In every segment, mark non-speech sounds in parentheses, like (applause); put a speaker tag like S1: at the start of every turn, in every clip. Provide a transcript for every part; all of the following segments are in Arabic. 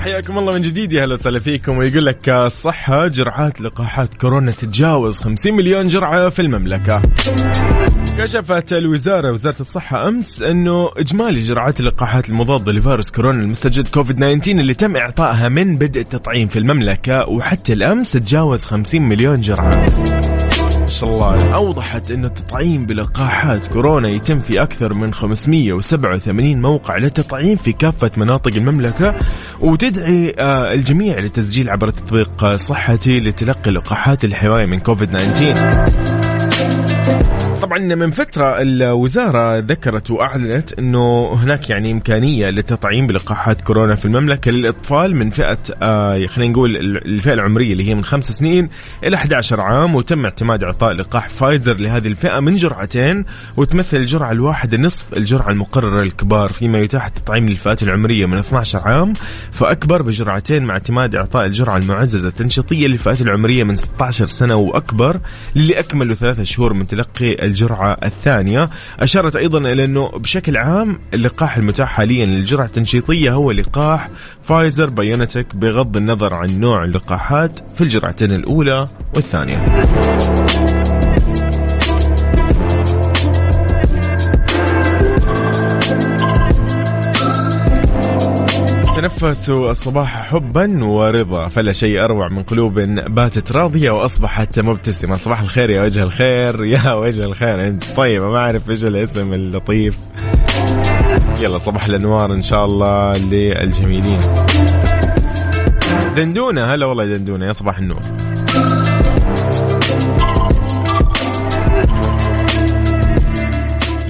S1: حياكم الله من جديد يا هلا وسهلا فيكم. ويقول لك الصحة جرعات لقاحات كورونا تتجاوز 50 مليون جرعة في المملكة. كشفت الوزارة وزارة الصحة أمس أنه إجمالي جرعات اللقاحات المضادة لفيروس كورونا المستجد كوفيد 19 اللي تم إعطائها من بدء التطعيم في المملكة وحتى الأمس تجاوز 50 مليون جرعة. شاء الله أوضحت أن التطعيم بلقاحات كورونا يتم في أكثر من 587 موقع للتطعيم في كافة مناطق المملكة وتدعي آه، الجميع للتسجيل عبر تطبيق صحتي لتلقي لقاحات الحماية من كوفيد 19 طبعا من فترة الوزارة ذكرت وأعلنت أنه هناك يعني إمكانية للتطعيم بلقاحات كورونا في المملكة للأطفال من فئة آه خلينا نقول الفئة العمرية اللي هي من خمس سنين إلى 11 عام وتم اعتماد إعطاء لقاح فايزر لهذه الفئة من جرعتين وتمثل الجرعة الواحدة نصف الجرعة المقررة للكبار فيما يتاح التطعيم للفئات العمرية من 12 عام فأكبر بجرعتين مع اعتماد إعطاء الجرعة المعززة التنشيطية للفئات العمرية من 16 سنة وأكبر للي أكملوا ثلاثة شهور من تلقي الجرعة الثانية. أشارت أيضا إلى أنه بشكل عام اللقاح المتاح حاليا للجرعة التنشيطية هو لقاح فايزر بايونتك بغض النظر عن نوع اللقاحات في الجرعتين الأولى والثانية. تنفسوا الصباح حبا ورضا فلا شيء أروع من قلوب باتت راضية وأصبحت مبتسمة. صباح الخير يا وجه الخير (laughs) يا وجه الخير. أنت طيب ما أعرف إيش الاسم اللطيف. يلا صباح الأنوار إن شاء الله للجميلين. دندونة هلا والله دندونة يا صباح النور.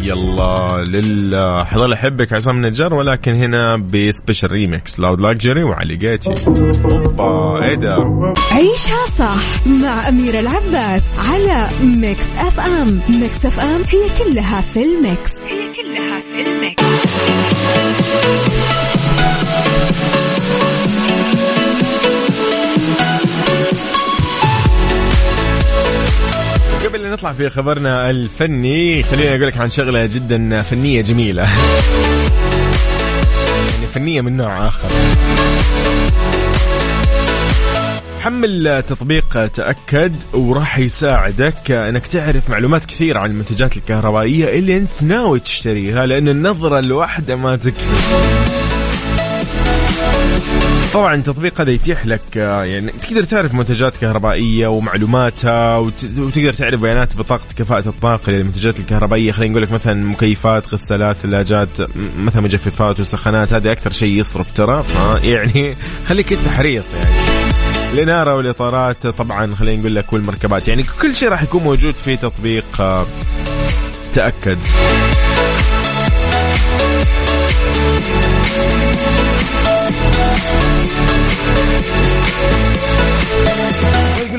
S1: يلا لله. حضل احبك عصام النجار ولكن هنا ب special remix Loud Luxury و Ali Gatie أوبا إيه ده؟
S2: عيشها صح مع أميرة العباس على Mix FM. Mix FM هي كلها في ال mix. هي كلها في الميكس.
S1: قبل لا نطلع في خبرنا الفني خليني أقول لك عن شغلة جدا فنية جميلة. يعني فنية من نوع آخر. حمل تطبيق تأكد وراح يساعدك إنك تعرف معلومات كثيرة عن المنتجات الكهربائية اللي أنت ناوي تشتريها لأن النظرة الواحدة ما تكفي. طبعا التطبيق هذا يتيح لك آه، يعني تقدر تعرف منتجات كهربائية ومعلوماتها وتقدر تعرف بيانات بطاقة كفاءة الطاقة للمنتجات الكهربائية. خلينا نقول لك مثلا مكيفات غسالات ثلاجات مثلا مجففات وسخانات هذا أكثر شيء يصرف ترى. يعني خليك أنت حريص يعني. الاناره والإطارات طبعا خلينا نقول لك والمركبات. يعني كل شيء راح يكون موجود في تطبيق آه،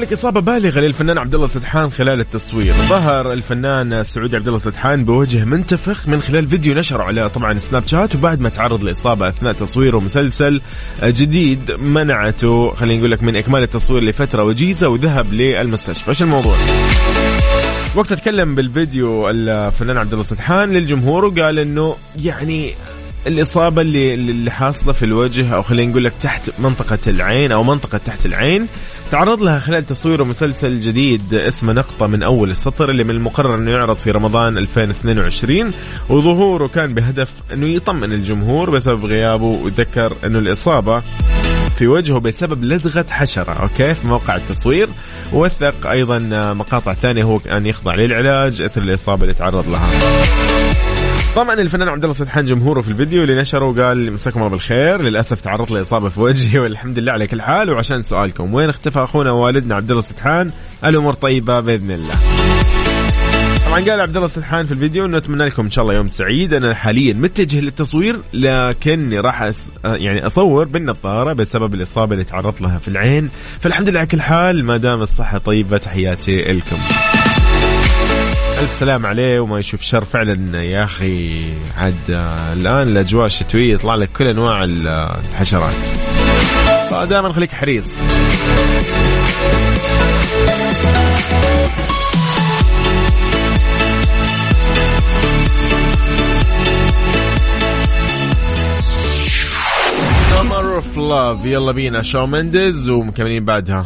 S1: يقول لك إصابة بالغة للفنان عبد الله سدحان خلال التصوير. ظهر الفنان السعودي عبد الله سدحان بوجه منتفخ من خلال فيديو نشره على طبعا سناب شات وبعد ما تعرض لإصابة أثناء تصويره مسلسل جديد منعته خلينا نقول لك من إكمال التصوير لفترة وجيزة وذهب للمستشفى. إيش الموضوع؟ وقت تكلم بالفيديو الفنان عبد الله سدحان للجمهور وقال إنه يعني الإصابة اللي اللي حاصلة في الوجه أو خلينا نقول لك تحت منطقة العين أو منطقة تحت العين تعرض لها خلال تصويره مسلسل جديد اسمه نقطة من أول السطر اللي من المقرر أنه يعرض في رمضان 2022 وظهوره كان بهدف أنه يطمن الجمهور بسبب غيابه وذكر أنه الإصابة في وجهه بسبب لدغة حشرة أوكي؟ في موقع التصوير. ووثق أيضا مقاطع ثانية هو كان يخضع للعلاج إثر الإصابة اللي تعرض لها. طبعا الفنان عبد الله سدحان جمهوره في الفيديو اللي نشره قال مساكم الله بالخير للأسف تعرضت لإصابة في وجهي (laughs) والحمد لله على كل حال وعشان سؤالكم وين اختفى أخونا ووالدنا عبد الله سدحان؟ الأمور طيبة بإذن الله. طبعا قال عبد الله سدحان في الفيديو إنه أتمنى لكم إن شاء الله يوم سعيد. أنا حاليا متجه للتصوير لكني راح أس... يعني أصور بالنظارة بسبب الإصابة اللي تعرضت لها في العين. فالحمد لله على كل حال ما دام الصحة طيبة تحياتي لكم. ألف سلام عليه وما يشوف شر فعلا. يا أخي عاد آه، الآن الأجواء الشتوية يطلع لك كل أنواع الحشرات. فدائما خليك حريص. يلا بينا. Shawn Mendes ومكملين بعدها.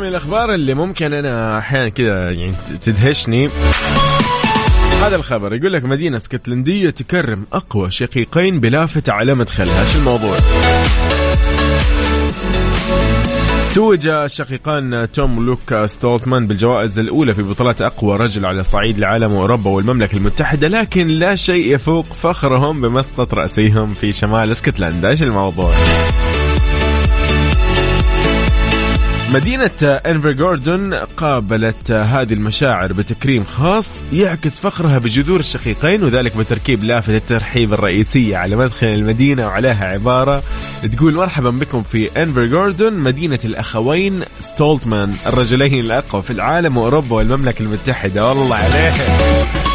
S1: من الأخبار اللي ممكن أنا أحيانا كذا يعني تدهشني هذا الخبر يقول لك مدينة اسكتلندية تكرم أقوى شقيقين بلافتة على مدخلها، شو الموضوع؟ توج الشقيقان توم ولوك ستولتمان بالجوائز الأولى في بطولة أقوى رجل على صعيد العالم وأوروبا والمملكة المتحدة لكن لا شيء يفوق فخرهم بمسقط رأسيهم في شمال اسكتلندا إيش الموضوع؟ مدينة انفر جوردون قابلت هذه المشاعر بتكريم خاص يعكس فخرها بجذور الشقيقين وذلك بتركيب لافتة الترحيب الرئيسية على مدخل المدينة وعليها عبارة تقول مرحبا بكم في انفر جوردون مدينة الأخوين ستولتمان الرجلين الأقوى في العالم وأوروبا والمملكة المتحدة. والله عليهم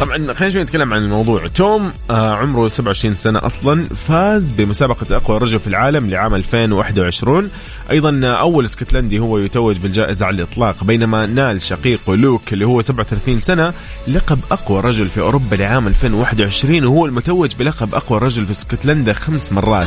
S1: طبعا خلينا شوي نتكلم عن الموضوع. توم آه عمره 27 سنة أصلا فاز بمسابقة أقوى رجل في العالم لعام 2021 أيضا أول اسكتلندي هو يتوج بالجائزة على الإطلاق بينما نال شقيقه لوك اللي هو 37 سنة لقب أقوى رجل في أوروبا لعام 2021 وهو المتوج بلقب أقوى رجل في اسكتلندا خمس مرات.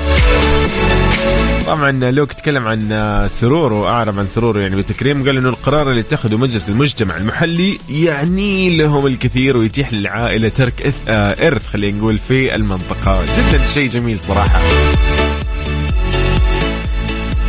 S1: طبعا لوك تكلم عن سروره اعرب عن سروره يعني بالتكريم قال إنه القرار اللي اتخذه مجلس المجتمع المحلي يعني لهم الكثير ويتيح للعائلة ترك آه، إرث خلينا نقول في المنطقة. جدا شيء جميل صراحة.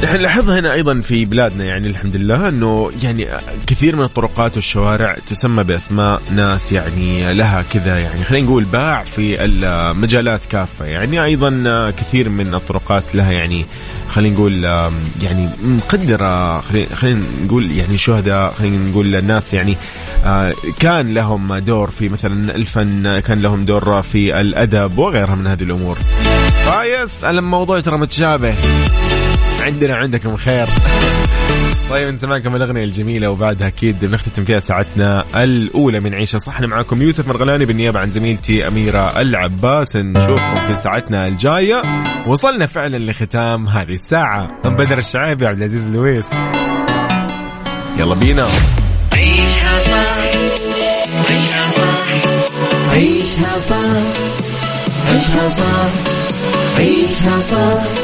S1: نحن نلاحظها هنا أيضا في بلادنا يعني الحمد لله إنه يعني كثير من الطرقات والشوارع تسمى بأسماء ناس يعني لها كذا يعني خلينا نقول باع في المجالات كافة. يعني أيضا كثير من الطرقات لها يعني خلينا نقول يعني مقدرة خلينا نقول يعني شهداء خلينا نقول الناس يعني آه، كان لهم دور في مثلا الفن كان لهم دور في الأدب وغيرها من هذه الأمور. فايس الموضوع ترى متشابه. عندنا عندكم خير. طيب نسمعكم الأغنية الجميلة وبعدها أكيد بنختتم فيها ساعتنا الأولى من عيشة. صح معكم يوسف مرغلاني بالنيابة عن زميلتي أميرة العباس. نشوفكم في ساعتنا الجاية. وصلنا فعلا لختام هذه الساعة. أم بدر الشعيبي عبد العزيز لويس. يلا بينا. عيشها صح عيشها صح عيشها صح عيشها صح عيشها صح.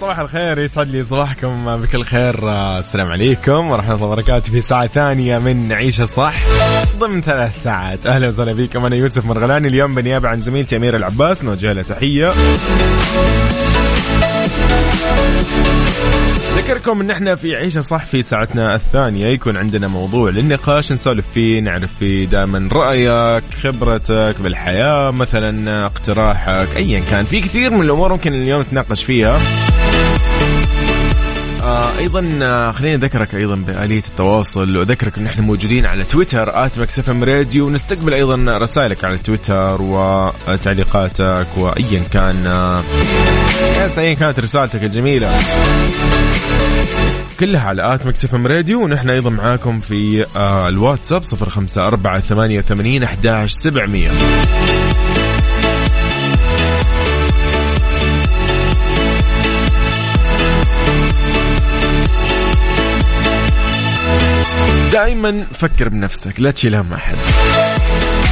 S1: صباح الخير يسعد لي صباحكم بكل خير السلام عليكم ورحمة الله وبركاته في ساعة ثانية من عيشة صح ضمن ثلاث ساعات. أهلا وسهلا بكم أنا يوسف مرغلاني اليوم بنيابة عن زميلتي أميرة العباس نوجه لها تحية. ذكركم إن إحنا في عيشة صح في ساعتنا الثانية. يكون عندنا موضوع للنقاش نسولف فيه نعرف فيه دائما رأيك خبرتك بالحياة مثلا اقتراحك ايا كان. في كثير من الأمور ممكن اليوم نتناقش فيها. وأيضا آه، خليني أذكرك أيضا بآلية التواصل وأذكرك إن إحنا موجودين على تويتر @مكسفم راديو ونستقبل أيضا رسائلك على تويتر وتعليقاتك وايا كان آه، ايا كانت رسالتك الجميلة. كلها على at MixFM Radio ونحن أيضا معاكم في آه، الواتساب 054 88 11 700 دائما فكر بنفسك لا تشيل هم أحد.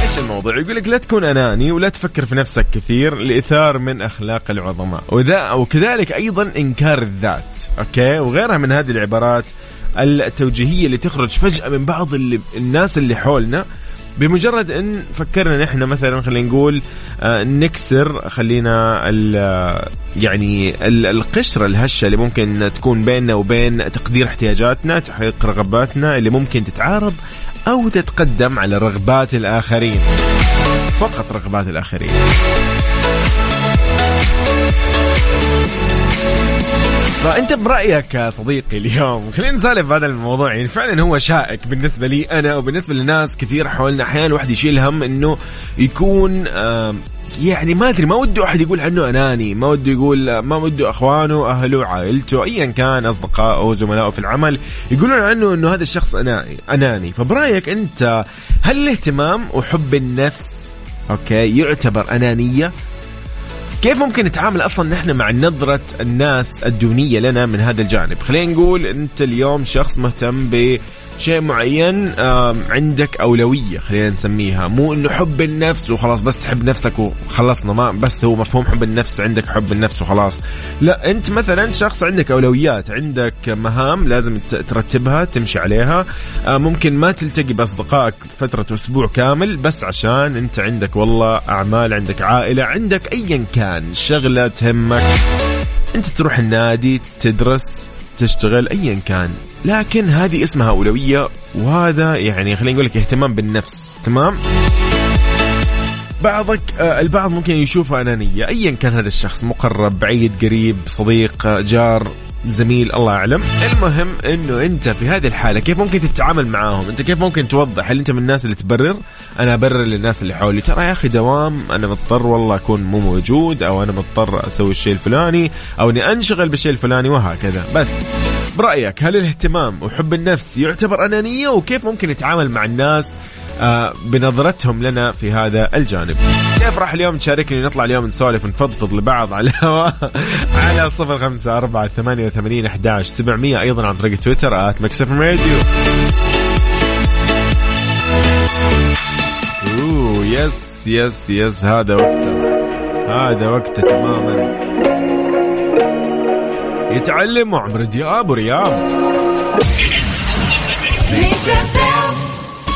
S1: إيش الموضوع؟ يقول لك لا تكون أناني ولا تفكر في نفسك كثير لإثار من أخلاق العظماء. وذا وكذلك أيضا إنكار الذات أوكي؟ وغيرها من هذه العبارات التوجيهية اللي تخرج فجأة من بعض اللي الناس اللي حولنا بمجرد إن فكرنا نحن مثلا خلينا نقول آه، نكسر خلينا ال يعني ال القشرة الهشة اللي ممكن تكون بيننا وبين تقدير احتياجاتنا تحقيق رغباتنا اللي ممكن تتعارض أو تتقدم على رغبات الآخرين. فقط رغبات الآخرين. فأنت برأيك صديقي اليوم خلينا نسالف هذا الموضوع. يعني فعلا هو شائك بالنسبة لي أنا وبالنسبة لناس كثير حولنا. أحيانا الواحد يشيل هم إنه يكون يعني ما أدري ما وده أحد يقول عنه أناني ما وده يقول ما وده أخوانه أهله عائلته ايا كان أصدقائه زملائه في العمل يقولون عنه إنه هذا الشخص أناني أناني. فبرأيك أنت هل الاهتمام وحب النفس أوكي يعتبر أنانية؟ كيف ممكن نتعامل أصلا نحن مع نظرة الناس الدونية لنا من هذا الجانب؟ خلينا نقول أنت اليوم شخص مهتم ب شيء معين عندك أولوية خلينا نسميها. مو إنه حب النفس وخلاص بس تحب نفسك وخلصنا ما بس هو مفهوم حب النفس عندك حب النفس وخلاص. لا أنت مثلا شخص عندك أولويات عندك مهام لازم ترتبها تمشي عليها. آه، ممكن ما تلتقي بأصدقائك فترة أسبوع كامل بس عشان أنت عندك والله أعمال عندك عائلة عندك أيا كان. شغلة تهمك أنت تروح النادي تدرس تشتغل ايا كان. لكن هذه اسمها أولوية وهذا يعني خلينا نقول لك اهتمام بالنفس. تمام؟ بعضك آه، البعض ممكن يشوفها أنانية. ايا كان هذا الشخص مقرب بعيد قريب صديق آه، جار. زميل الله أعلم. المهم إنه أنت في هذه الحالة كيف ممكن تتعامل معاهم؟ أنت كيف ممكن توضح؟ هل أنت من الناس اللي تبرر؟ أنا أبرر للناس اللي حولي. ترى يا أخي دوام أنا مضطر والله أكون مو موجود أو أنا مضطر أسوي الشيء الفلاني أو إني أنشغل بالشيء الفلاني وهكذا. بس برأيك هل الاهتمام وحب النفس يعتبر أنانية؟ وكيف ممكن يتعامل مع الناس بنظرتهم لنا في هذا الجانب. كيف راح اليوم تشاركني نطلع اليوم نسولف ونفضفض لبعض على الهواء (laughs) على صفر خمسة أربعة ثمانية وثمانين أحداش سبعمية أيضا عن طريق تويتر at MixFM Radio. yes yes yes هذا وقته. هذا وقته تماما. يتعلم عمرو دياب وريام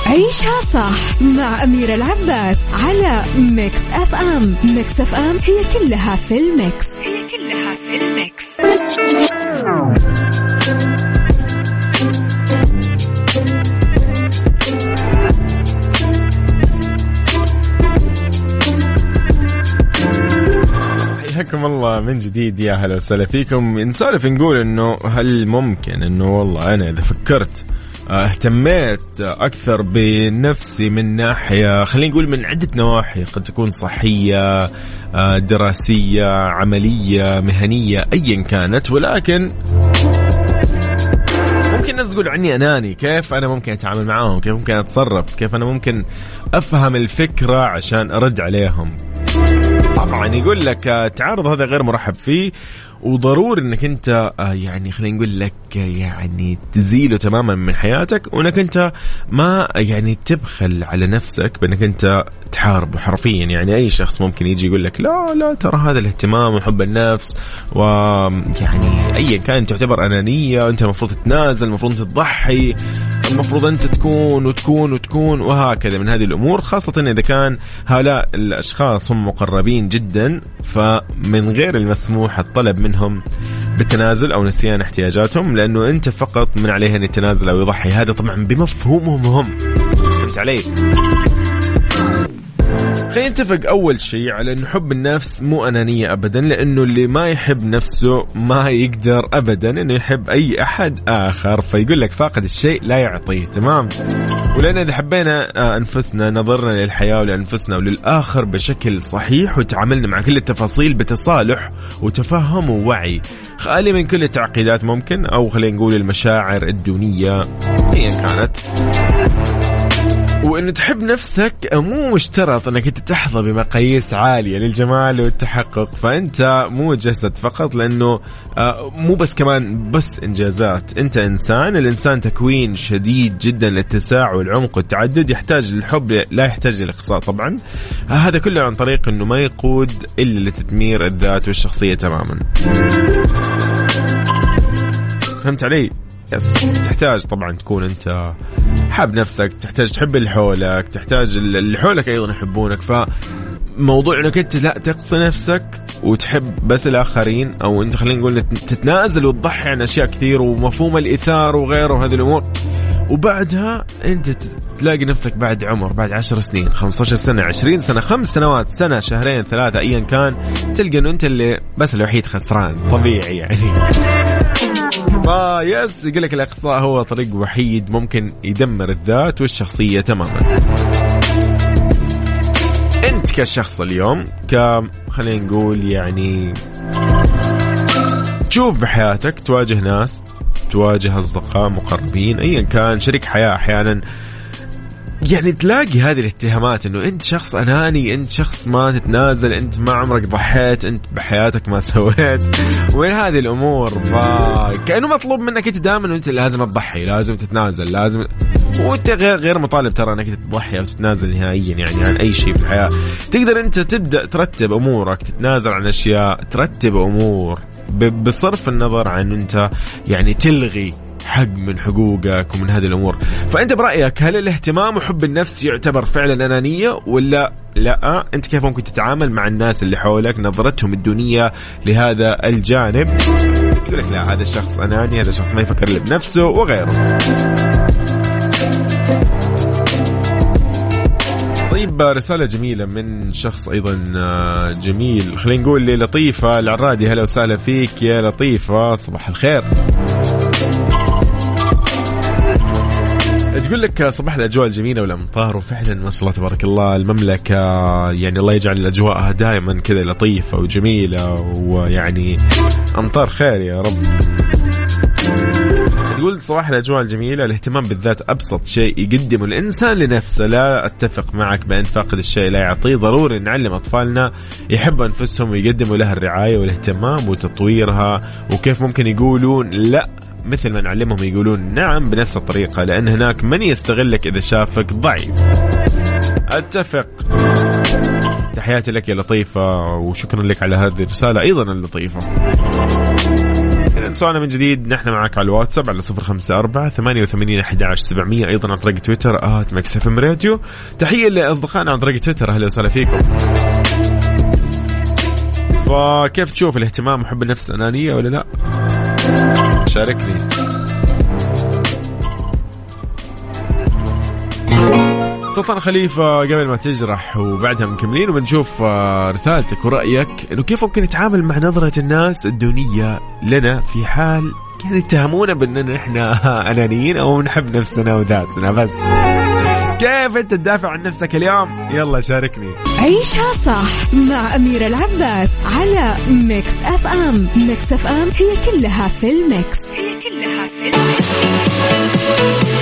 S2: عيشها صح مع أميرة العباس على Mix FM. Mix FM هي كلها في ال mix. هي كلها في ال mix.
S1: حياكم الله من جديد يا هلا وسهلا فيكم. نسولف نقول إنه هل ممكن إنه والله أنا إذا فكرت اهتميت أكثر بنفسي من ناحية خلينا نقول من عدة نواحي قد تكون صحية آه، دراسية عملية مهنية ايا كانت ولكن ممكن الناس تقول عني أناني كيف أنا ممكن أتعامل معاهم؟ كيف ممكن أتصرف؟ كيف أنا ممكن أفهم الفكرة عشان أرد عليهم؟ طبعا يقول لك آه، التعارض هذا غير مرحب فيه وضروري إنك أنت آه، يعني خلينا نقول لك يعني تزيله تماما من حياتك وإنك أنت ما يعني تبخل على نفسك بإنك أنت تحاربه حرفيا. يعني أي شخص ممكن يجي يقول لك لا لا ترى هذا الاهتمام وحب النفس ويعني ايا كان تعتبر أنانية أنت المفروض تتنازل المفروض تضحي المفروض أنت تكون وتكون وتكون وهكذا. من هذه الأمور خاصة إذا كان هؤلاء الأشخاص هم مقربين جدا فمن غير المسموح الطلب منهم بالتنازل أو نسيان احتياجاتهم لأنه أنت فقط من عليه أن يتنازل أو يضحي هذا طبعا بمفهومهم هم فهمت علي؟ خلينا نتفق أول شيء على انه حب النفس مو أنانية ابدا لأنه اللي ما يحب نفسه ما يقدر ابدا إنه يحب أي أحد آخر. فيقول لك فاقد الشيء لا يعطيه. تمام؟ ولأن إذا حبينا آه، أنفسنا نظرنا للحياة ولأنفسنا وللآخر بشكل صحيح وتعاملنا مع كل التفاصيل بتصالح وتفهم ووعي. خالي من كل التعقيدات ممكن أو خلينا نقول المشاعر الدونية ايا كانت. وانه تحب نفسك مو مشترط إنك أنت تحظى بمقاييس عالية للجمال والتحقق فأنت مو جسد فقط لأنه آه، مو بس كمان بس إنجازات. أنت إنسان الإنسان تكوين شديد جدا للاتساع والعمق والتعدد يحتاج للحب لا يحتاج للإقصاء طبعا. آه، هذا كله عن طريق إنه ما يقود إلا لتدمير الذات والشخصية تماما. فهمت علي؟ يس. تحتاج طبعا تكون أنت حاب نفسك تحتاج تحب اللي حولك تحتاج اللي حولك أيضا يحبونك ف موضوع إنك أنت لا تقصي نفسك وتحب بس الآخرين أو أنت خلينا نقول تتنازل وتضحي عن أشياء كثير ومفهوم الايثار وغيره وهذه الأمور. وبعدها أنت تلاقي نفسك بعد عمر بعد عشر سنين 15 سنة 20 سنة خمس سنوات سنة شهرين ثلاثة ايا كان تلقى إنه أنت اللي بس الوحيد خسران. طبيعي يعني. فيس يقول لك الاقصاء هو طريق وحيد ممكن يدمر الذات والشخصية تماما. أنت كشخص اليوم ك خلينا نقول يعني تشوف بحياتك تواجه ناس تواجه أصدقاء مقربين ايا كان شريك حياة أحيانا يعني تلاقي هذه الاتهامات إنه أنت شخص أناني أنت شخص ما تتنازل أنت ما عمرك ضحيت أنت بحياتك ما (laughs) سويت. وين هذه الأمور؟ فكانه مطلوب منك أنت دائما أنت لازم تضحي لازم تتنازل لازم وأنت غير غير مطالب ترى أنك تضحي أو تتنازل نهائيا يعني عن أي شيء في الحياة. تقدر أنت تبدأ ترتب أمورك تتنازل عن أشياء ترتب أمور بصرف النظر عن أنت يعني تلغي حق من حقوقك ومن هذه الأمور. فأنت برأيك هل الاهتمام وحب النفس يعتبر فعلا أنانية ولا لا؟ أنت كيف ممكن تتعامل مع الناس اللي حولك نظرتهم الدونيه لهذا الجانب؟ يقول لك لا هذا الشخص أناني هذا الشخص ما يفكر إلا بنفسه وغيره. طيب رسالة جميلة من شخص أيضا آه، جميل. خلينا نقول للطيفة العرادي هلا وسهلا فيك يا لطيفة صباح الخير. تقول لك صباح الأجواء الجميلة والامطار وفعلا ما شاء الله تبارك الله المملكة يعني الله يجعل اجواءها دائما كذا لطيفة وجميلة ويعني أمطار خير يا رب. تقول صباح الأجواء الجميلة الاهتمام بالذات أبسط شيء يقدمه الإنسان لنفسه. لا أتفق معك بأن فاقد الشيء لا يعطيه ضروري نعلم أطفالنا يحبوا أنفسهم ويقدموا لها الرعاية والاهتمام وتطويرها وكيف ممكن يقولون لا مثل ما نعلمهم يقولون نعم بنفس الطريقة لأن هناك من يستغلك إذا شافك ضعيف. أتفق. تحياتي لك يا لطيفة وشكرا لك على هذه الرسالة أيضا اللطيفة. سؤالنا من جديد نحن معك على الواتساب على صفر خمسة أربعة ثمانية وثمانين أحد سبعمية أيضا عن طريق تويتر at Mix FM Radio. تحية لأصدقائنا عن طريق تويتر أهلا وسهلا فيكم. فكيف تشوف الاهتمام وحب النفس أنانية ولا لا؟ شاركني. سلطان خليفة قبل ما تجرح وبعدها مكملين وبنشوف آه، رسالتك ورأيك إنه كيف ممكن نتعامل مع نظرة الناس الدونية لنا في حال يعني يتهمونا بأننا إحنا (laughs) أنانيين أو نحب نفسنا وذاتنا بس. كيف انت تدافع عن نفسك اليوم؟ يلا شاركني.
S2: عيشها صح مع أميرة العباس على Mix FM. Mix FM هي كلها في ال mix. هي كلها في ال mix.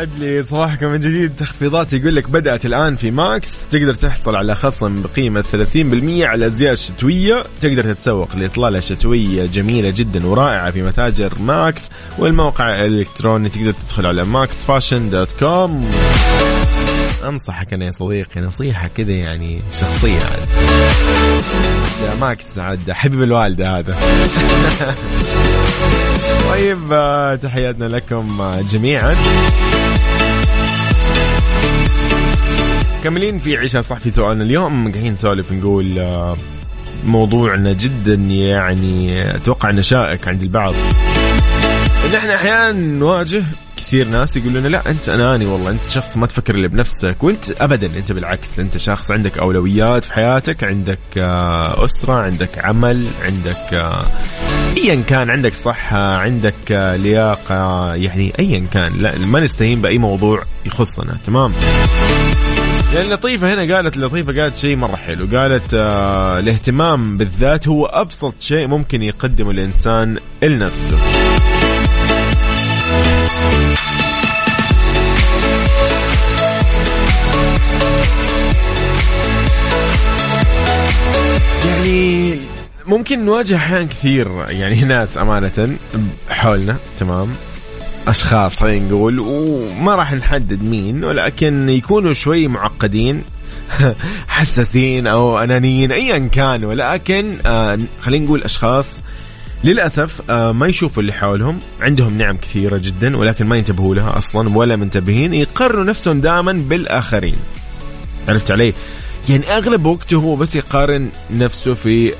S1: يسعد لي صباحكم من جديد. تخفيضات يقول لك بدأت الآن في Max. تقدر تحصل على خصم بقيمة 30% على الأزياء الشتوية تقدر تتسوق لإطلالة شتوية جميلة جدا ورائعة في متاجر Max. والموقع الإلكتروني تقدر تدخل على Max Fashion dot com أنصحك أنا يا صديقي نصيحة كذا يعني شخصية عاد. يا Max عاد حبيب الوالدة هذا. (laughs) طيب آه، تحياتنا لكم جميعا. مكملين في عيشها صح في سؤالنا اليوم. قاعدين نسولف نقول آه، موضوعنا جدا يعني أتوقع إنه شائك عند البعض. إن إحنا أحيانا نواجه كثير ناس يقولون لا أنت أناني والله أنت شخص ما تفكر إلا بنفسك وأنت ابدا أنت بالعكس أنت شخص عندك أولويات في حياتك عندك آه، أسرة عندك عمل عندك آه، ايا كان عندك صحة عندك آه، لياقة يعني ايا كان لا ما نستهين بأي موضوع يخصنا تمام؟ لأن لطيفة هنا قالت لطيفة قالت شيء مرة حلو قالت آه الاهتمام بالذات هو أبسط شيء ممكن يقدمه الإنسان لنفسه. يعني ممكن نواجه أحيان كثير يعني ناس أمانة حولنا تمام أشخاص خلينا نقول وما راح نحدد مين ولكن يكونوا شوي معقدين (laughs) حساسين أو أنانيين ايا كان ولكن آه خلينا نقول أشخاص للأسف آه ما يشوفوا اللي حولهم عندهم نعم كثيرة جدا ولكن ما ينتبهوا لها أصلا ولا منتبهين يقارنوا نفسهم دائما بالآخرين عرفت علي؟ يعني أغلب وقته هو بس يقارن نفسه في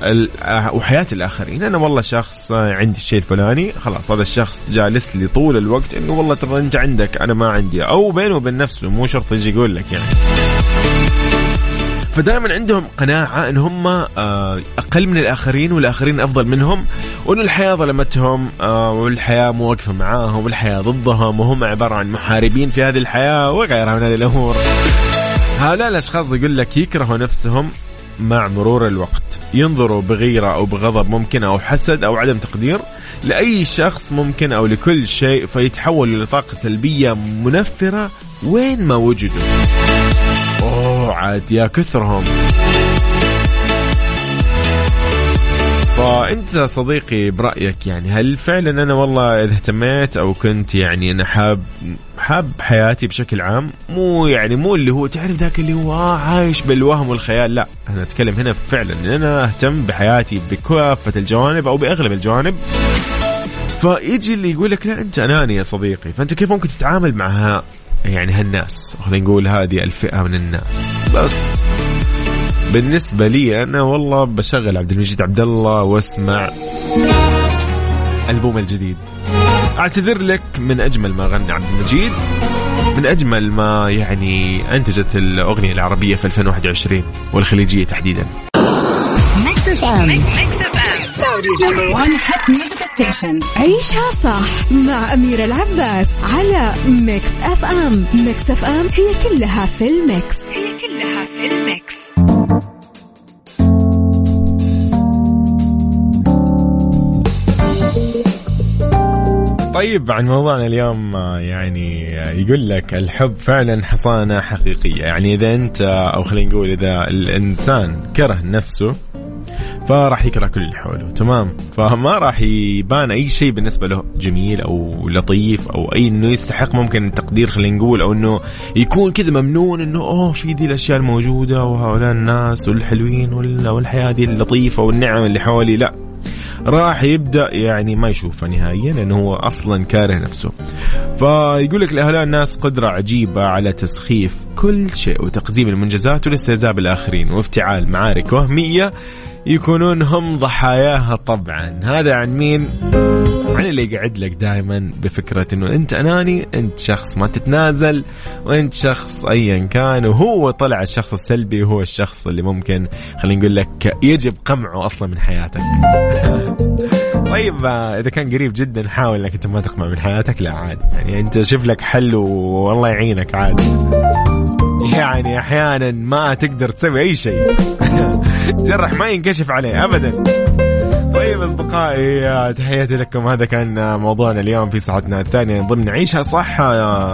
S1: وحياة الآخرين. أنا والله شخص عندي الشيء الفلاني خلاص هذا الشخص جالس لي طول الوقت إنه والله ترى أنت عندك أنا ما عندي. أو بينه وبين نفسه مو شرط يجي يقول لك يعني. فدائما عندهم قناعة إن هم آه، أقل من الآخرين والآخرين أفضل منهم وإن الحياة ظلمتهم آه، والحياة مو واقفة معاهم والحياة ضدهم وهم عبارة عن محاربين في هذه الحياة وغيرها من هذه الأمور. هؤلاء الأشخاص يقول لك يكرهوا نفسهم مع مرور الوقت. ينظروا بغيرة أو بغضب ممكن أو حسد أو عدم تقدير لأي شخص ممكن أو لكل شيء فيتحول لطاقة سلبية منفرة. وين ما وجدوا. أوه عاد يا كثرهم. فأنت صديقي برأيك يعني هل فعلا أنا والله إذا اهتميت أو كنت يعني أنا حاب حاب حياتي بشكل عام مو يعني مو اللي هو تعرف ذاك اللي هو عايش بالوهم والخيال لا أنا أتكلم هنا فعلا إن أنا أهتم بحياتي بكافة الجوانب أو بأغلب الجوانب. فيجي اللي يقول لك لا أنت أناني يا صديقي فأنت كيف ممكن تتعامل مع يعني هالناس؟ خلينا نقول هذه الفئة من الناس. بس بالنسبة لي أنا والله بشغل عبد المجيد عبد الله وأسمع ألبوم الجديد. أعتذر لك من أجمل ما غنى عبد المجيد من أجمل ما يعني أنتجت الأغنية العربية في 2021 والخليجية تحديدا.
S2: عيشها صح مع أميرة العباس على Mix FM Mix FM هي كلها في ال mix. هي كلها في ال mix.
S1: طيب عن موضوعنا اليوم يعني يقول لك الحب فعلا حصانة حقيقية. يعني إذا أنت أو خلينا نقول إذا الإنسان كره نفسه فراح يكره كل اللي حوله. تمام؟ فما راح يبان أي شيء بالنسبة له جميل أو لطيف أو أي إنه يستحق ممكن التقدير خلينا نقول أو إنه يكون كذا ممنون إنه أوه في دي الأشياء الموجودة وهؤلاء الناس والحلوين والحياة دي اللطيفة والنعم اللي حولي لا. راح يبدأ يعني ما يشوفها نهائيا لأنه هو أصلا كاره نفسه. فيقول لك لهؤلاء الناس قدرة عجيبة على تسخيف كل شيء وتقزيم المنجزات والاستهزاء بالآخرين وافتعال معارك وهمية يكونون هم ضحاياها طبعا. هذا عن مين؟ عن اللي يقعد لك دائما بفكرة إنه أنت أناني أنت شخص ما تتنازل وأنت شخص ايا كان وهو طلع الشخص السلبي هو الشخص اللي ممكن خلينا نقول لك يجب قمعه أصلا من حياتك. (laughs) طيب إذا كان قريب جدا حاول إنك أنت ما تقمع من حياتك لا عادي يعني أنت شوف لك حل والله يعينك عادي يعني أحيانا ما تقدر تسوي أي شيء. (laughs) جرح ما ينكشف عليه ابدا. طيب أصدقائي تحياتي لكم. هذا كان موضوعنا اليوم في ساعتنا الثانية. ضمن عيشها صح.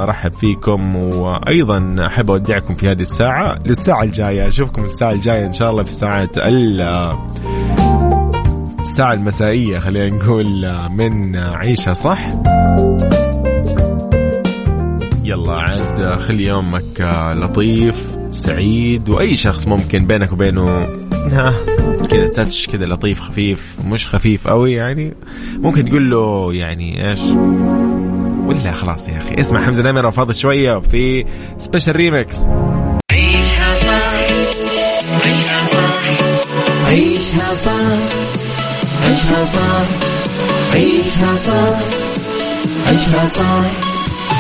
S1: رحب فيكم وأيضا أحب أودعكم في هذه الساعة للساعة الجاية. أشوفكم الساعة الجاية إن شاء الله في ساعة الساعة المسائية خلينا نقول من عيشها صح. خلي يومك لطيف سعيد وأي شخص ممكن بينك وبينه ها كذا touch كذا لطيف خفيف مش خفيف قوي يعني ممكن تقول له يعني إيش؟ ولا خلاص يا أخي. اسمع حمزة نمرة فاضي شوية في special remix عيشها صح عيشها صح عيشها صح عيشها صح عيشها صح
S3: عيشها صح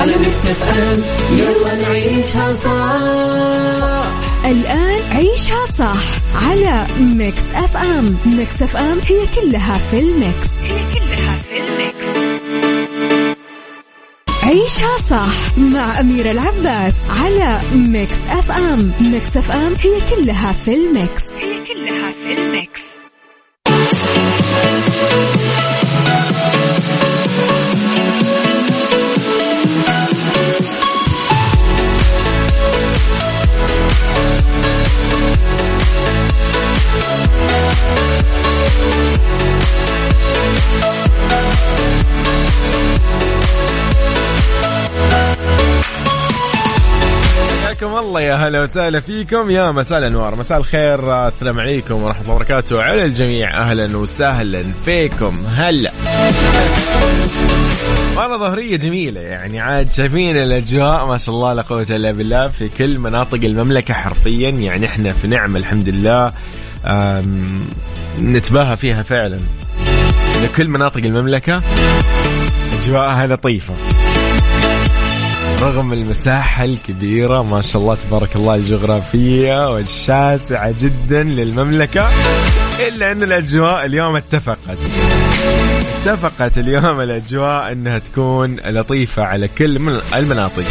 S3: على Mix FM يلا نعيشها صح.
S2: الآن عيشها صح على Mix FM Mix FM هي كلها في ال mix. هي كلها في ال mix. عيشها صح مع أميرة العباس على ميكس أف أم ميكس أف أم هي كلها في الميكس.
S1: يا هلا وسهلا فيكم. يا مساء الأنوار. مساء الخير. السلام عليكم ورحمة الله وبركاته. على الجميع أهلا وسهلا فيكم. هلا. والله ظهرية جميلة. يعني عاد شايفين الأجواء. ما شاء الله لا قوة إلا بالله. في كل مناطق المملكة حرفيا. يعني إحنا في نعمة الحمد لله. نتباهى فيها فعلا. لكل مناطق المملكة. أجواءها لطيفة. رغم المساحة الكبيرة ما شاء الله تبارك الله الجغرافية والشاسعة جدا للمملكة إلا أن الأجواء اليوم اتفقت. اتفقت اليوم الأجواء أنها تكون لطيفة على كل من المناطق.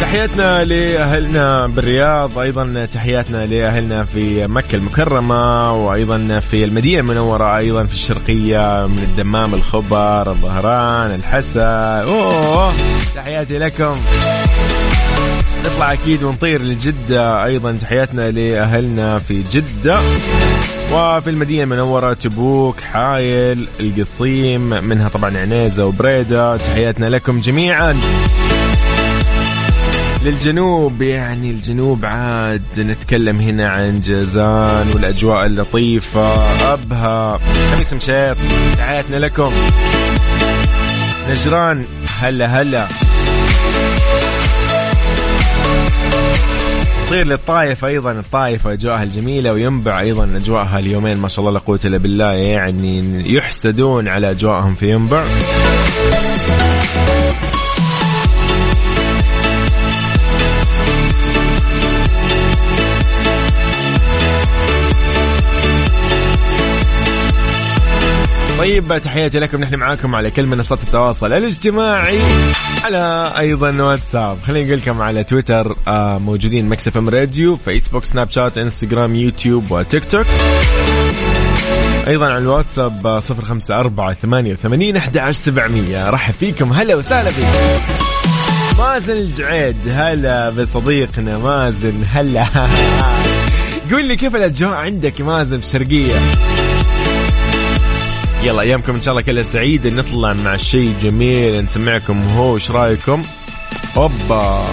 S1: تحياتنا لأهلنا بالرياض أيضا تحياتنا لأهلنا في مكة المكرمة وأيضا في المدينة المنورة أيضا في الشرقية من الدمام الخبر الظهران الحسا أوه تحياتي لكم. نطلع أكيد ونطير لجدة أيضا تحياتنا لأهلنا في جدة. وفي المدينة المنورة تبوك حايل القصيم منها طبعا عنيزة وبريدة. تحياتنا لكم جميعا. للجنوب يعني الجنوب عاد نتكلم هنا عن جازان والأجواء اللطيفة. أبها. خميس مشيط. تحياتنا لكم. نجران. هلا هلا. نطير للطائف أيضا. الطائف أجواءها الجميلة وينبع أيضا أجواءها اليومين. ما شاء الله لا قوة إلا بالله. يعني يحسدون على أجواءهم في ينبع. طيب تحياتي لكم نحن معاكم على كل منصات التواصل الاجتماعي على أيضا واتساب. خليني أقول لكم على تويتر آه، موجودين MixFM Radio فيسبوك سناب شات إنستغرام يوتيوب وتيك توك. أيضا على الواتساب آه، صفر خمسة أربعة ثمانية وثمانين أحد عشر سبعمية. رحب فيكم هلا وسهلا فيكم. مازن الجعيد هلا بصديقنا مازن هلا. قول لي كيف الأجواء عندك مازن في الشرقية؟ يلا أيامكم إن شاء الله كلها سعيدة. نطلع مع شيء جميل نسمعكم هو إيش رأيكم؟ اوبا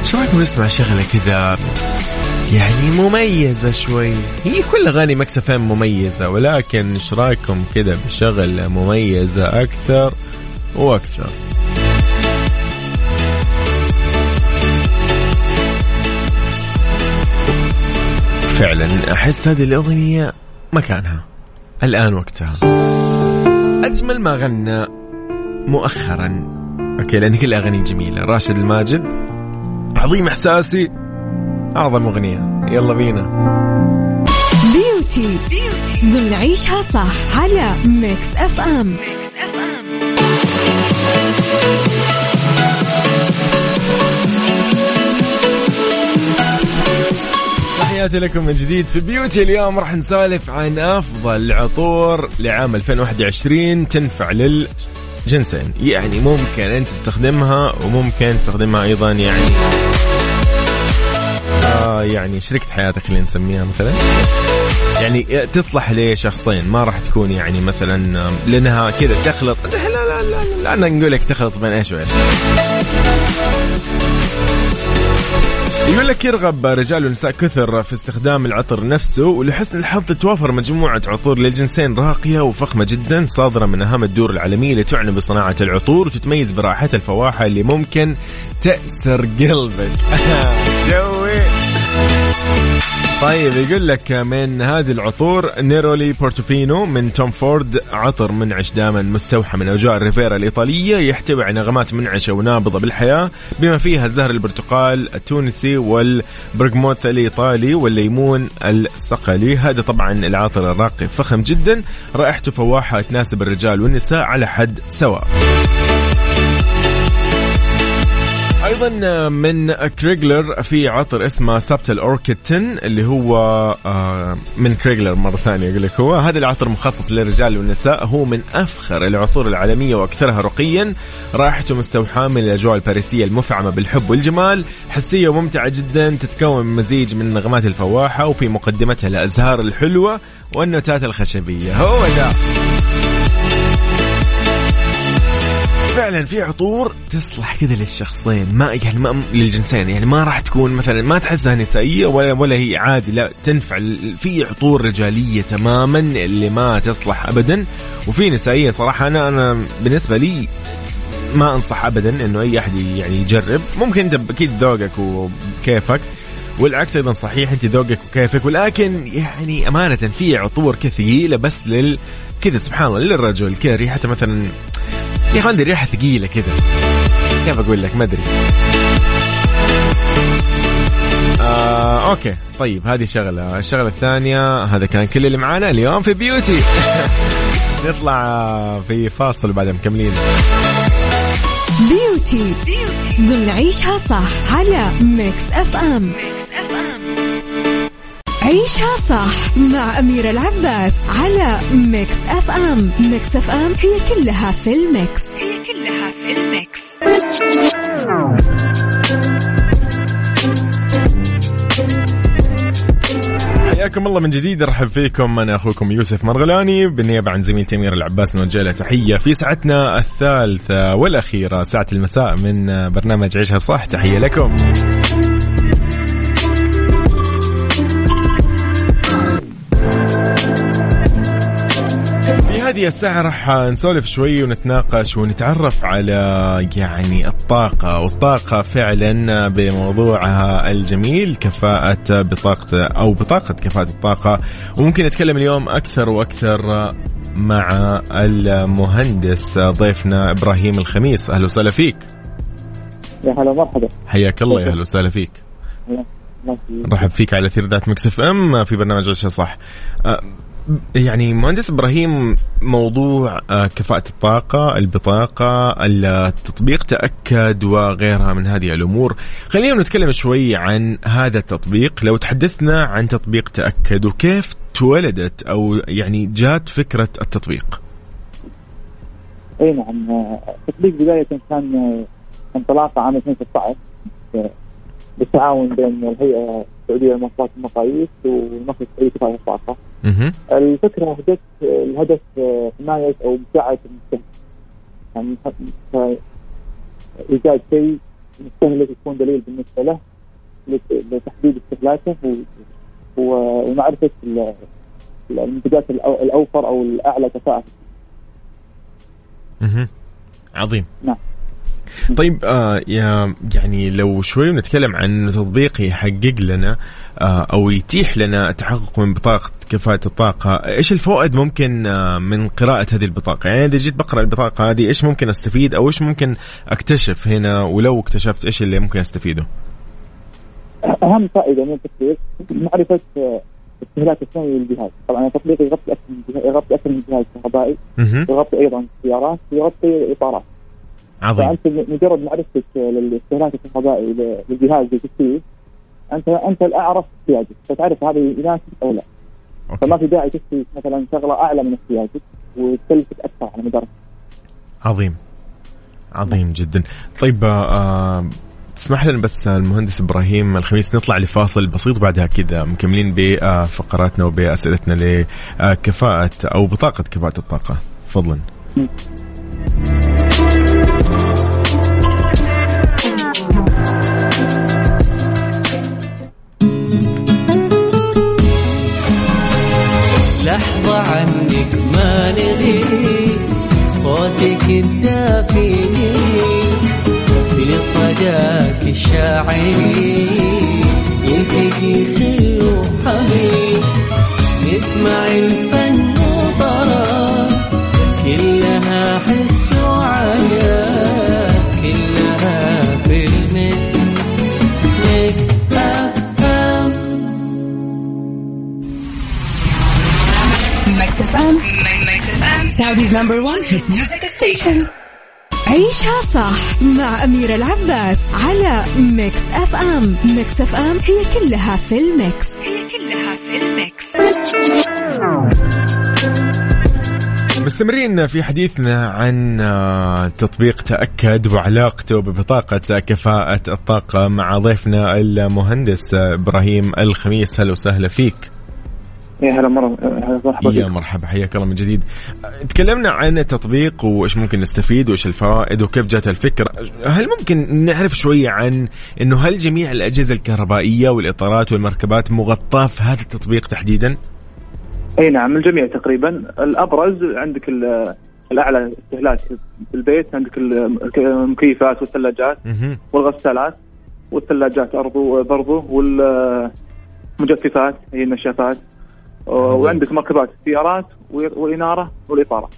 S1: إيش رأيكم نسمع شغلة كذا؟ يعني مميزة شوي. هي كل أغاني مكس إم مميزة ولكن إيش رأيكم كذا بشغلة مميزة أكثر وأكثر؟ فعلا أحس هذه الأغنية مكانها. الآن وقتها. أجمل ما غنى مؤخرا. okay لأن كل أغاني جميلة. راشد الماجد عظيم إحساسي أعظم أغنية. يلا بينا.
S2: beauty ضمن عيشها صح على Mix FM
S1: تحياتي لكم من جديد في beauty اليوم. راح نسولف عن أفضل عطور لعام 2021 تنفع للجنسين. يعني ممكن أنت تستخدمها وممكن تستخدمها أيضا يعني آه يعني شريكة حياتك خلينا نسميها مثلا. يعني تصلح لشخصين ما راح تكون يعني مثلا لأنها كذا تخلط. لا لا لا لا, لا نقول لك تخلط بين إيش وإيش. يقول لك يرغب رجال ونساء كثر في استخدام العطر نفسه ولحسن الحظ تتوافر مجموعة عطور للجنسين راقية وفخمة جدا صادرة من أهم الدور العالمية اللي تعنى بصناعة العطور وتتميز برائحتها الفواحة اللي ممكن تأسر قلبك. (laughs) joy. طيب يقول لك من هذه العطور Neroli Portofino من Tom Ford عطر منعش دائما مستوحى من اجواء الريفيرا الإيطالية يحتوي على نغمات منعشة ونابضة بالحياة بما فيها الزهر البرتقال التونسي والبرغموت الإيطالي والليمون الصقلي. هذا طبعا العطر الراقي فخم جدا رائحته فواحة تناسب الرجال والنساء على حد سواء. أيضا من Krigler في عطر اسمه Subtle Orchid 10 اللي هو آه، من Krigler مرة ثانية يقول لك هو. هذا العطر مخصص للرجال والنساء. هو من أفخر العطور العالمية وأكثرها رقيا. رائحته مستوحاة من الأجواء الباريسيه المفعمة بالحب والجمال. حسية وممتعة جدا تتكون من مزيج من نغمات الفواحة وفي مقدمتها الأزهار الحلوة والنوتات الخشبية. هو ده. فعلا في عطور تصلح كذا للشخصين. ما يعني ما للجنسين. يعني ما راح تكون مثلا ما تحسها نسائية ولا ولا هي عادي. لا تنفع في عطور رجالية تماما اللي ما تصلح ابدا. وفي نسائية صراحة أنا أنا بالنسبة لي ما أنصح ابدا إنه أي أحد يعني يجرب. ممكن أنت أكيد ذوقك وكيفك. والعكس أيضا صحيح أنت ذوقك وكيفك. ولكن يعني أمانة في عطور كثيره بس لل كذا سبحان الله للرجل كذا ريحته مثلا يا أخي عندي ريحة ثقيلة كذا كيف أقول لك؟ ما أدري. آه، okay. طيب هذه شغلة. الشغلة الثانية هذا كان كل اللي معانا اليوم في beauty (laughs) نطلع في فاصل وبعدين مكملين.
S2: beauty ضمن عيشها صح على Mix FM Mix عيشها صح مع أميرة العباس على Mix FM. Mix FM هي كلها في ال mix. هي كلها في ال mix.
S1: حياكم الله من جديد أرحب فيكم. أنا أخوكم يوسف مرغلاني بالنيابة عن زميلتي أميرة العباس نوجه له تحية في ساعتنا الثالثة والأخيرة ساعة المساء من برنامج عيشها صح. تحية لكم. هذه الساعة راح نسولف شوي ونتناقش ونتعرف على يعني الطاقة والطاقة فعلا بموضوعها الجميل كفاءة بطاقة أو بطاقة كفاءة الطاقة. وممكن نتكلم اليوم أكثر وأكثر مع المهندس ضيفنا إبراهيم الخميس. أهلا وسهلا فيك.
S4: يا هلا مرحبا
S1: حياك الله يا أهلا وسهلا فيك. نرحب فيك على ذات مكسف إم في برنامج عشاء صح. يعني مهندس إبراهيم موضوع آه، كفاءة الطاقة، البطاقة، التطبيق تأكد وغيرها من هذه الأمور. خلينا نتكلم شوي عن هذا التطبيق، لو تحدثنا عن تطبيق تأكد وكيف تولدت أو يعني جات فكرة التطبيق.
S4: إي نعم التطبيق بداية كان انطلاقة عام 2016 بالتعاون بين الهيئة السعودية للمواصفات والمقاييس والمصرف السعودي كفاءة الطاقة. الفكرة هدف الهدف حمايه أو مساعده المستهلك يعني ايجاد شيء المستهلك يكون دليل بالنسبة له لتحديد استهلاكه ومعرفة المنتجات الأوفر أو الأعلى كفاءه.
S1: عظيم.
S4: نعم.
S1: طيب آه يا يعني لو شوي نتكلم عن تطبيق يحقق لنا آه أو يتيح لنا التحقق من بطاقة كفاءة الطاقة، إيش الفوائد ممكن آه من قراءة هذه البطاقة؟ يعني إذا جيت بقرأ البطاقة هذه إيش ممكن أستفيد أو إيش ممكن أكتشف هنا ولو اكتشفت إيش اللي ممكن أستفيده؟
S4: أهم فائدة من التطبيق معرفة آه، استهلاك السنوي للجهاز، طبعا التطبيق يغطي أكثر يغطي أكثر من جهاز كهربائي يغطي أيضا سيارات ويغطي اطارات. عظيم. فأنت مجرد معرفتك للاستهلاك الكهربائي للجهاز التكييف انت أنت الاعرف احتياجك فتعرف هذا يناسب أو لا. أوكي. فما في داعي تشتري مثلا شغلة أعلى من احتياجك وتكلفك أكثر على مدار
S1: عظيم. عظيم جدا. طيب آه تسمح لنا بس المهندس إبراهيم الخميس نطلع لفاصل بسيط بعدها كذا مكملين بفقراتنا وبأسئلتنا لكفاءة أو بطاقة كفاءة الطاقة. فضلا
S3: صداك الشاعري يلتقي خل وحبيب نسمع الفن وطرا كلها حس وعجب كلها في ال mix Mix
S2: FM Mix FM Saudi's number 1 hit music station عيشها صح مع أميرة العباس على Mix FM. Mix FM هي كلها في ال mix. هي كلها في ال mix.
S1: مستمرين في حديثنا عن آه، تطبيق تأكد وعلاقته ببطاقة كفاءة الطاقة مع ضيفنا المهندس إبراهيم الخميس. هلا وسهلا فيك.
S4: يا هلا مرة مرحبا
S1: يا مرحبا حياك الله من جديد. تكلمنا عن التطبيق وإيش ممكن نستفيد وإيش الفوائد وكيف جات الفكرة. هل ممكن نعرف شوية عن إنه هل جميع الأجهزة الكهربائية والإطارات والمركبات مغطاة في هذا التطبيق تحديدا؟
S4: إي نعم الجميع تقريبا. الأبرز عندك ال- الأعلى استهلاك في البيت عندك المكيفات والثلاجات. والغسالات والثلاجات برضو برضو والمجففات هي النشافات وعندك مركبات السيارات والاناره والإطارات.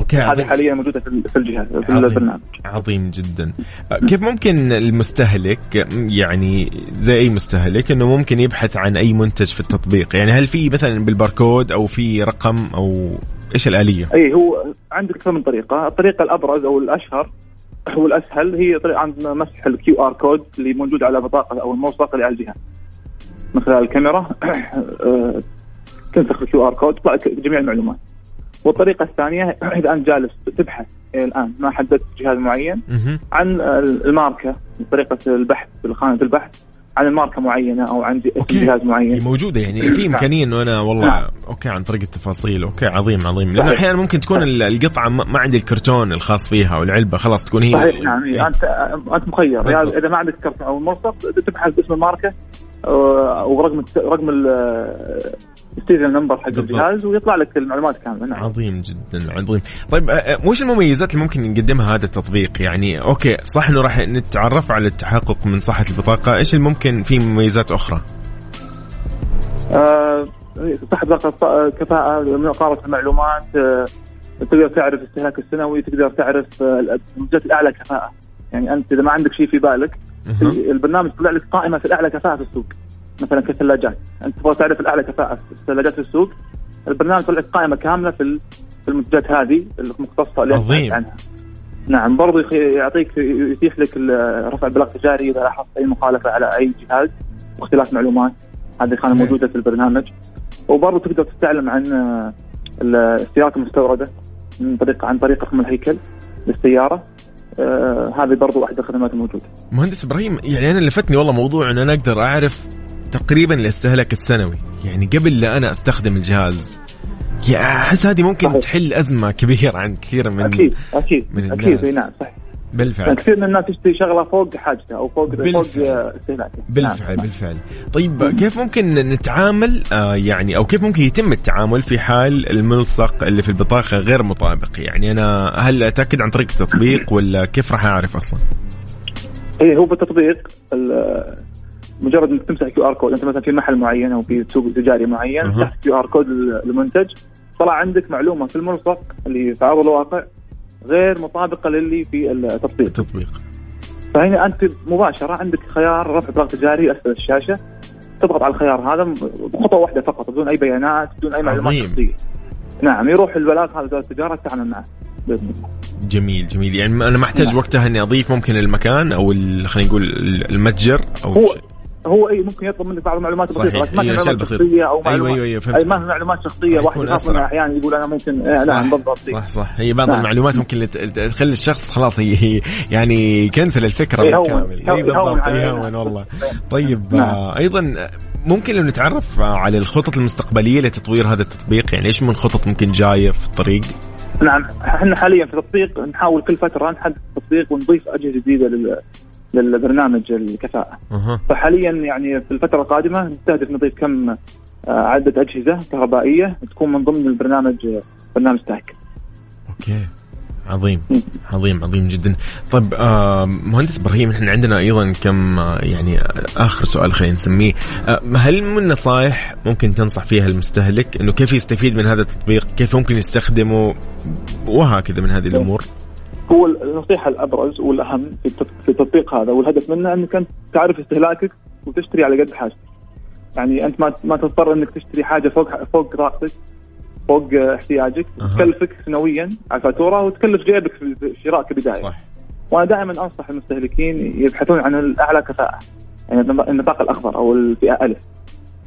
S1: okay
S4: هذه. حاليا موجودة في في الجهاز في
S1: عظيم.
S4: البرنامج.
S1: عظيم جدا. كيف ممكن المستهلك يعني زي أي مستهلك إنه ممكن يبحث عن أي منتج في التطبيق؟ يعني هل في مثلا بالباركود أو في رقم أو إيش الآلية؟
S4: أي هو عندك أكثر من طريقة، الطريقة الأبرز أو الأشهر والاسهل هي طريقة عند مسح ال QR code اللي موجود على البطاقه أو الملصق اللي على الجهاز. من خلال الكاميرا (clears throat) آه، تمسح ال QR code تطلع لك جميع المعلومات. والطريقة الثانية (clears throat) إذا أنت جالس تبحث الآن ما حددت جهاز معين. عن الماركة طريقة البحث في خانة البحث عن الماركة معينة أو عن جهاز معين.
S1: موجودة يعني في إمكانية إنه أنا والله
S4: نعم.
S1: okay عن طريق التفاصيل أوكي عظيم عظيم لأنه
S4: صحيح.
S1: أحيانا ممكن تكون ال- القطعة ما عندي الكرتون الخاص فيها والعلبه خلاص تكون هي
S4: صحيح نعم
S1: إيه.
S4: انت أنت مخير
S1: بالضبط.
S4: يعني إذا ما عندك كرت أو ملصق تبحث باسم الماركة آه، ورقم رقم ال serial number
S1: حق.
S4: الجهاز ويطلع لك المعلومات كاملة. نعم.
S1: عظيم جدا عظيم. طيب وش المميزات اللي ممكن يقدمها هذا التطبيق؟ يعني okay صح إنه راح نتعرف على التحقق من صحة البطاقة إيش اللي ممكن في مميزات أخرى؟
S4: آه، صح بطاقه كفاءة مقارنه المعلومات آه، تقدر تعرف استهلاك السنوي تقدر تعرف المنتجات الأعلى كفاءة. يعني أنت إذا ما عندك شيء في بالك. البرنامج طلع لك قائمة في الأعلى كفاءة في السوق. مثلا كالثلاجات أنت تبغى تعرف الأعلى كفاءة في الثلاجات في السوق البرنامج طلع قائمة كاملة في ال- في المنتجات هذه المختصه اللي
S1: عظيم.
S4: عنها. نعم برضو يعطيك يتيح لك رفع البلاغ التجاري إذا لاحظت أي مخالفة على أي جهاز واختلاف معلومات. هذه خانه
S1: نعم.
S4: موجودة في البرنامج. وبرضو تقدر تستعلم عن آه، السيارات المستوردة من طريق عن طريق رقم الهيكل للسيارة. آه هذه برضو احد الخدمات الموجودة.
S1: مهندس إبراهيم يعني أنا لفتني والله موضوع إن أنا أقدر أعرف تقريبا الاستهلاك السنوي يعني قبل لا أنا أستخدم الجهاز يا أحس هذه ممكن
S4: صحيح.
S1: تحل أزمة كبيرة عند كثير من
S4: أكيد أكيد
S1: من الناس.
S4: إي نعم صح
S1: بالفعل
S4: يعني كثير من الناس تشتري شغلة فوق حاجته أو فوق
S1: بالفعل.
S4: فوق آه، استهلاكه
S1: بالفعل
S4: نعم.
S1: بالفعل طيب كيف ممكن نتعامل آه يعني أو كيف ممكن يتم التعامل في حال الملصق اللي في البطاقة غير مطابق يعني أنا هل أتأكد عن طريق التطبيق ولا كيف راح أعرف أصلا
S4: إي إيه، هو بالتطبيق ال- مجرد إنك تمسح QR code أنت مثلا في محل معين أو في سوق تجاري معين. مسحت QR code المنتج طلع عندك معلومة في الملصق اللي في ارض الواقع غير مطابقة للي في التطبيق
S1: التطبيق
S4: فهنا أنت مباشرة عندك خيار رفع بلاغ تجاري أسفل الشاشة تضغط على الخيار هذا بخطوه واحدة فقط بدون أي بيانات بدون أي معلومات. شخصية نعم يروح البلاغ هذا التجارة تتعامل معه بإذن الله
S1: جميل جميل يعني أنا ما أحتاج
S4: نعم.
S1: وقتها إني أضيف ممكن المكان أو خلينا نقول ال- المتجر أو
S4: هو. هو اي ممكن يطلب منك بعض المعلومات
S1: صحيح.
S4: بسيطه ما
S1: هي
S4: معلومات
S1: بسيطة.
S4: شخصية أو
S1: أيوة،
S4: معلومات
S1: أيوة، أيوة، فهمت.
S4: أي ما في معلومات
S1: شخصية
S4: واحد. منها أحيانا يقول أنا ممكن نعم بالضبط
S1: صح صح هي بعض
S4: نعم.
S1: المعلومات ممكن تخلي الشخص خلاص هي هي يعني يكنسل الفكرة
S4: يهون.
S1: بالكامل اي بالضبط. يهون والله طيب
S4: نعم.
S1: آه أيضا ممكن لو نتعرف على الخطط المستقبلية لتطوير هذا التطبيق يعني إيش من خطط ممكن جاية في الطريق
S4: نعم إحنا حاليا في التطبيق نحاول كل فترة نحدث التطبيق ونضيف أجهزة جديدة للبرنامج الكفاءة.
S1: أها.
S4: فحاليا يعني في الفترة القادمة نستهدف نضيف كم آه، عدة أجهزة كهربائية تكون من ضمن البرنامج برنامج تأكد.
S1: okay. عظيم. عظيم عظيم جدا. طيب آه مهندس إبراهيم إحنا عندنا أيضا كم آه يعني آخر سؤال خلينا نسميه. آه هل من نصائح ممكن تنصح فيها المستهلك إنه كيف يستفيد من هذا التطبيق؟ كيف ممكن يستخدمه؟ وهكذا من هذه الأمور.
S4: هو النصيحة الأبرز والأهم في التط- في التطبيق هذا. والهدف منه أنك أنت تعرف استهلاكك وتشتري على قد حاجتك. يعني أنت ما ما تضطر أنك تشتري حاجة فوق فوق طاقتك فوق احتياجك
S1: أها.
S4: تكلفك سنويا على الفاتورة وتكلف جيبك في الشراء كبداية
S1: صح.
S4: وأنا دائما أنصح المستهلكين يبحثون عن الأعلى كفاءة يعني النطاق الأخضر أو الفئة ألف.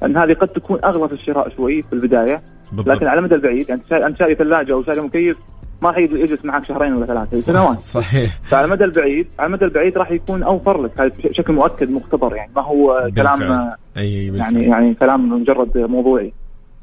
S4: لأن هذه قد تكون أغلى في الشراء شوي في البداية
S1: بالضبط.
S4: لكن على المدى البعيد يعني انت شاري ثلاجة أو شاري مكيف ما راح يجلس معك شهرين ولا ثلاثة سنوات.
S1: صحيح.
S4: فعلى المدى البعيد على المدى البعيد راح يكون أوفر لك هذا بشكل مؤكد مختبر يعني ما هو كلام
S1: بالفعل.
S4: يعني يعني كلام مجرد موضوعي.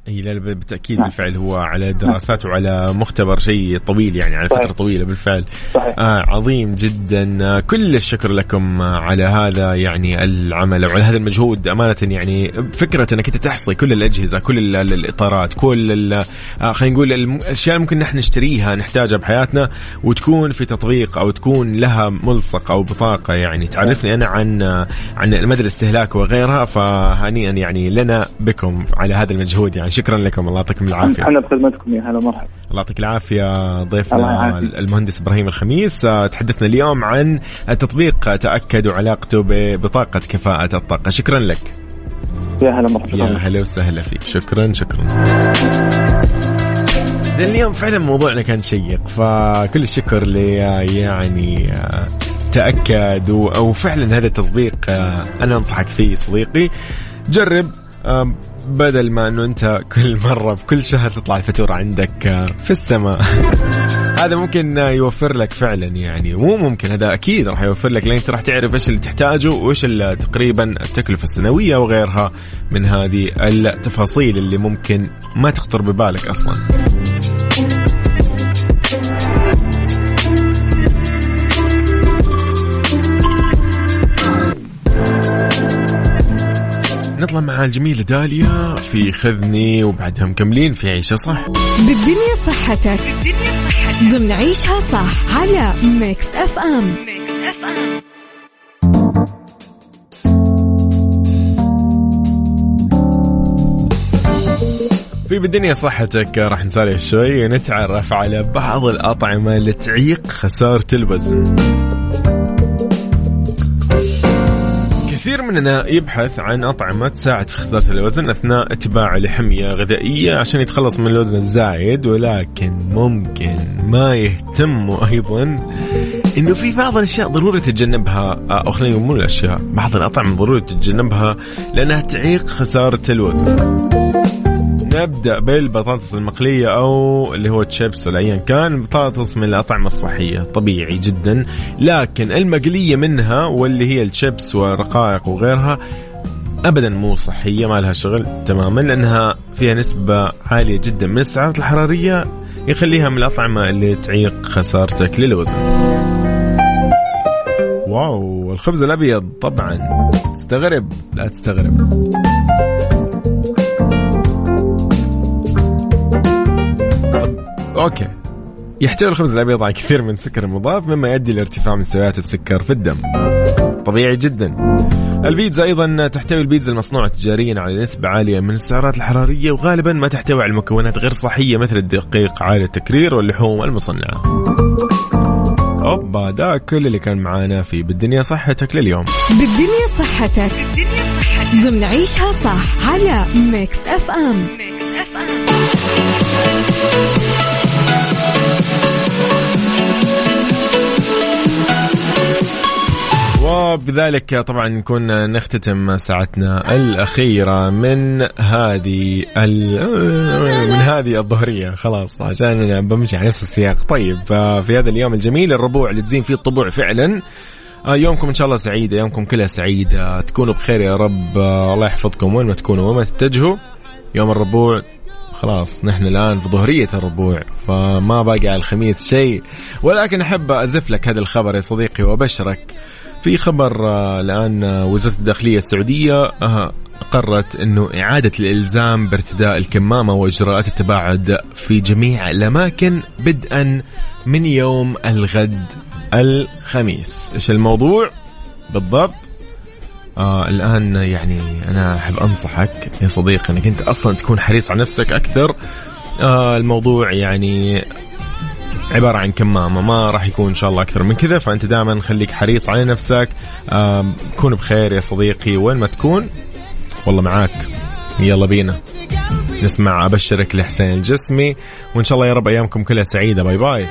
S1: اي لا بالتأكيد
S4: نعم.
S1: بالفعل هو على دراسات وعلى مختبر شيء طويل يعني على
S4: صحيح.
S1: فترة طويلة بالفعل.
S4: صحيح.
S1: آه عظيم جدا. آه كل الشكر لكم آه على هذا يعني العمل وعلى هذا المجهود. أمانة يعني فكرة أنك أنت تحصي كل الأجهزة كل ال- ال- الإطارات كل ال- آه خلينا نقول اللي ممكن نحن نشتريها نحتاجها بحياتنا وتكون في تطبيق أو تكون لها ملصق أو بطاقة يعني. تعرفني أنا عن آه عن مدى الاستهلاك وغيرها فهنيئا يعني لنا بكم على هذا المجهود يعني. شكرا لكم. الله يعطيكم العافية.
S4: إحنا بخدمتكم يا هلا مرحبا.
S1: الله يعطيك العافية
S4: الله
S1: ضيفنا. المهندس إبراهيم الخميس. آه، تحدثنا اليوم عن التطبيق. تأكد وعلاقته ببطاقة كفاءة الطاقة. شكرا لك.
S4: يا هلا مرحبا.
S1: يا هلا وسهلا فيك. شكرا شكرا. اليوم فعلا موضوعنا كان شيق فكل الشكر اللي يعني آه، تأكد و- أو فعلا هذا التطبيق آه، أنا أنصحك فيه صديقي. جرب بدل ما انه انت كل مرة بكل شهر تطلع الفاتورة عندك في السماء. (laughs) هذا ممكن يوفر لك فعلا يعني. مو ممكن هذا أكيد راح يوفر لك لأن أنت راح تعرف إيش اللي تحتاجه وإيش تقريبا التكلفة السنوية وغيرها من هذه التفاصيل اللي ممكن ما تخطر ببالك أصلا. نطلع مع الجميلة داليا في خذني وبعدها مكملين في عيشها صح.
S2: بالدنيا صحتك. ضمن عيشها صح على Mix FM
S1: في بالدنيا صحتك راح نسالف شوي ونتعرف على بعض الأطعمة اللي تعيق خسارة الوزن. كثير مننا يبحث عن أطعمة تساعد في خسارة الوزن أثناء اتباعه لحمية غذائية عشان يتخلص من الوزن الزايد ولكن ممكن ما يهتموا أيضا إنه في بعض الأشياء ضروري تتجنبها. أو خلينا نقول مو الأشياء بعض الأطعمة ضروري تتجنبها لأنها تعيق خسارة الوزن. نبدأ بالبطاطس المقلية أو اللي هو تشيبس ولا ايا كان. البطاطس من الأطعمة الصحية طبيعي جدا. لكن المقلية منها واللي هي الشيبس ورقائق وغيرها ابدا مو صحية ما لها شغل تماما لأنها فيها نسبة عالية جدا من السعرات الحرارية يخليها من الأطعمة اللي تعيق خسارتك للوزن. واو الخبز الأبيض طبعا. تستغرب لا تستغرب. أوكي يحتوي الخبز الأبيض على كثير من السكر المضاف مما يؤدي لارتفاع مستويات السكر في الدم. طبيعي جدا. البيتزا أيضا تحتوي البيتزا المصنوعة تجاريا على نسبة عالية من السعرات الحرارية وغالبا ما تحتوي على مكونات غير صحية مثل الدقيق عالي التكرير واللحوم المصنعة. أوبا ده كل اللي كان معانا في بالدنيا صحتك لليوم.
S2: بالدنيا صحتك ضمن عيشها صح على Mix FM
S1: وبذلك طبعا نكون نختتم ساعتنا الأخيرة من هذه من هذه الظهرية. خلاص عشان بمشي على نفس السياق. طيب في هذا اليوم الجميل الربوع اللي تزين فيه الطبوع فعلا. آه، يومكم إن شاء الله سعيد ايامكم كلها سعيده تكونوا بخير يا رب. آه، الله يحفظكم وين ما تكونوا وين ما تتجهوا. يوم الربوع خلاص نحن الآن في ظهرية الربوع فما باقي على الخميس شيء. ولكن أحب أزف لك هذا الخبر يا صديقي وأبشرك. في خبر آه، الآن وزارة الداخلية السعودية قررت إنه إعادة الإلزام بارتداء الكمامة وإجراءات التباعد في جميع الأماكن بدءا من يوم الغد الخميس. إيش الموضوع؟ بالضبط. آه الآن يعني أنا أحب أنصحك يا صديقي إنك أنت أصلا تكون حريص على نفسك أكثر. آه الموضوع يعني عبارة عن كمامة ما راح يكون إن شاء الله أكثر من كذا فأنت دائما خليك حريص على نفسك. كون بخير يا صديقي وين ما تكون والله معاك. يلا بينا. نسمع أبشرك لحسين الجسمي وإن شاء الله يا رب أيامكم كلها سعيدة. باي باي.